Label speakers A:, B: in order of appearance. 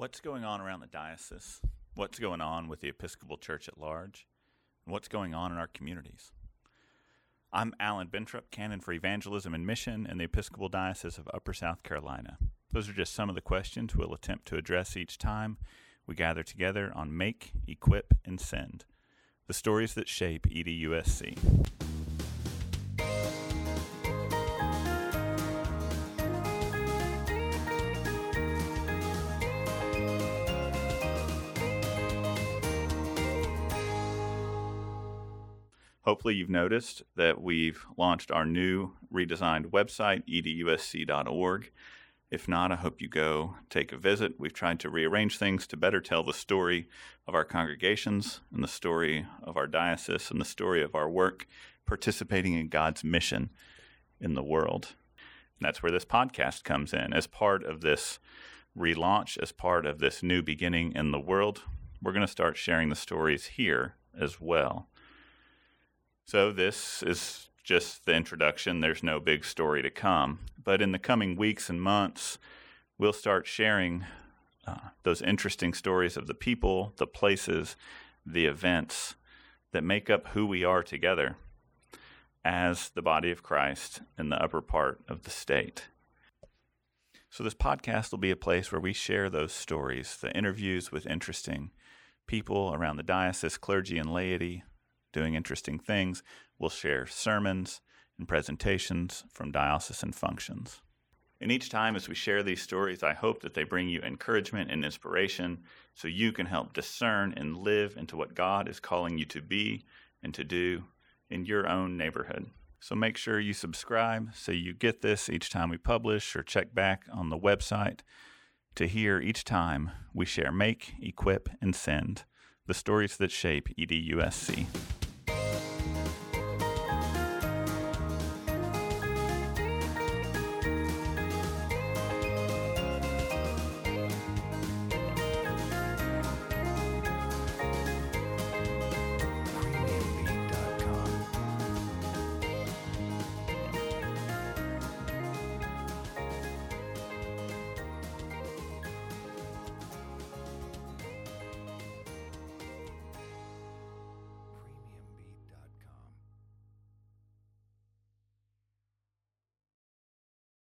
A: What's going on around the diocese? What's going on with the Episcopal Church at large? And what's going on in our communities? I'm Alan Bentrup, Canon for Evangelism and Mission in the Episcopal Diocese of Upper South Carolina. Those are just some of the questions we'll attempt to address each time we gather together on Make, Equip, and Send, the stories that shape EDUSC. Hopefully, you've noticed that we've launched our new redesigned website, edusc.org. If not, I hope you go take a visit. We've tried to rearrange things to better tell the story of our congregations and the story of our diocese and the story of our work participating in God's mission in the world. And that's where this podcast comes in. As part of this relaunch, as part of this new beginning in the world, we're going to start sharing the stories here as well. So, this is just the introduction. There's no big story to come. But in the coming weeks and months, we'll start sharing uh, those interesting stories of the people, the places, the events that make up who we are together as the body of Christ in the upper part of the state. So, this podcast will be a place where we share those stories, the interviews with interesting people around the diocese, clergy, and laity, doing interesting things. We'll share sermons and presentations from diocesan functions. And each time as we share these stories, I hope that they bring you encouragement and inspiration so you can help discern and live into what God is calling you to be and to do in your own neighborhood. So make sure you subscribe so you get this each time we publish or check back on the website to hear each time we share Make, Equip, and Send the stories that shape EDUSC.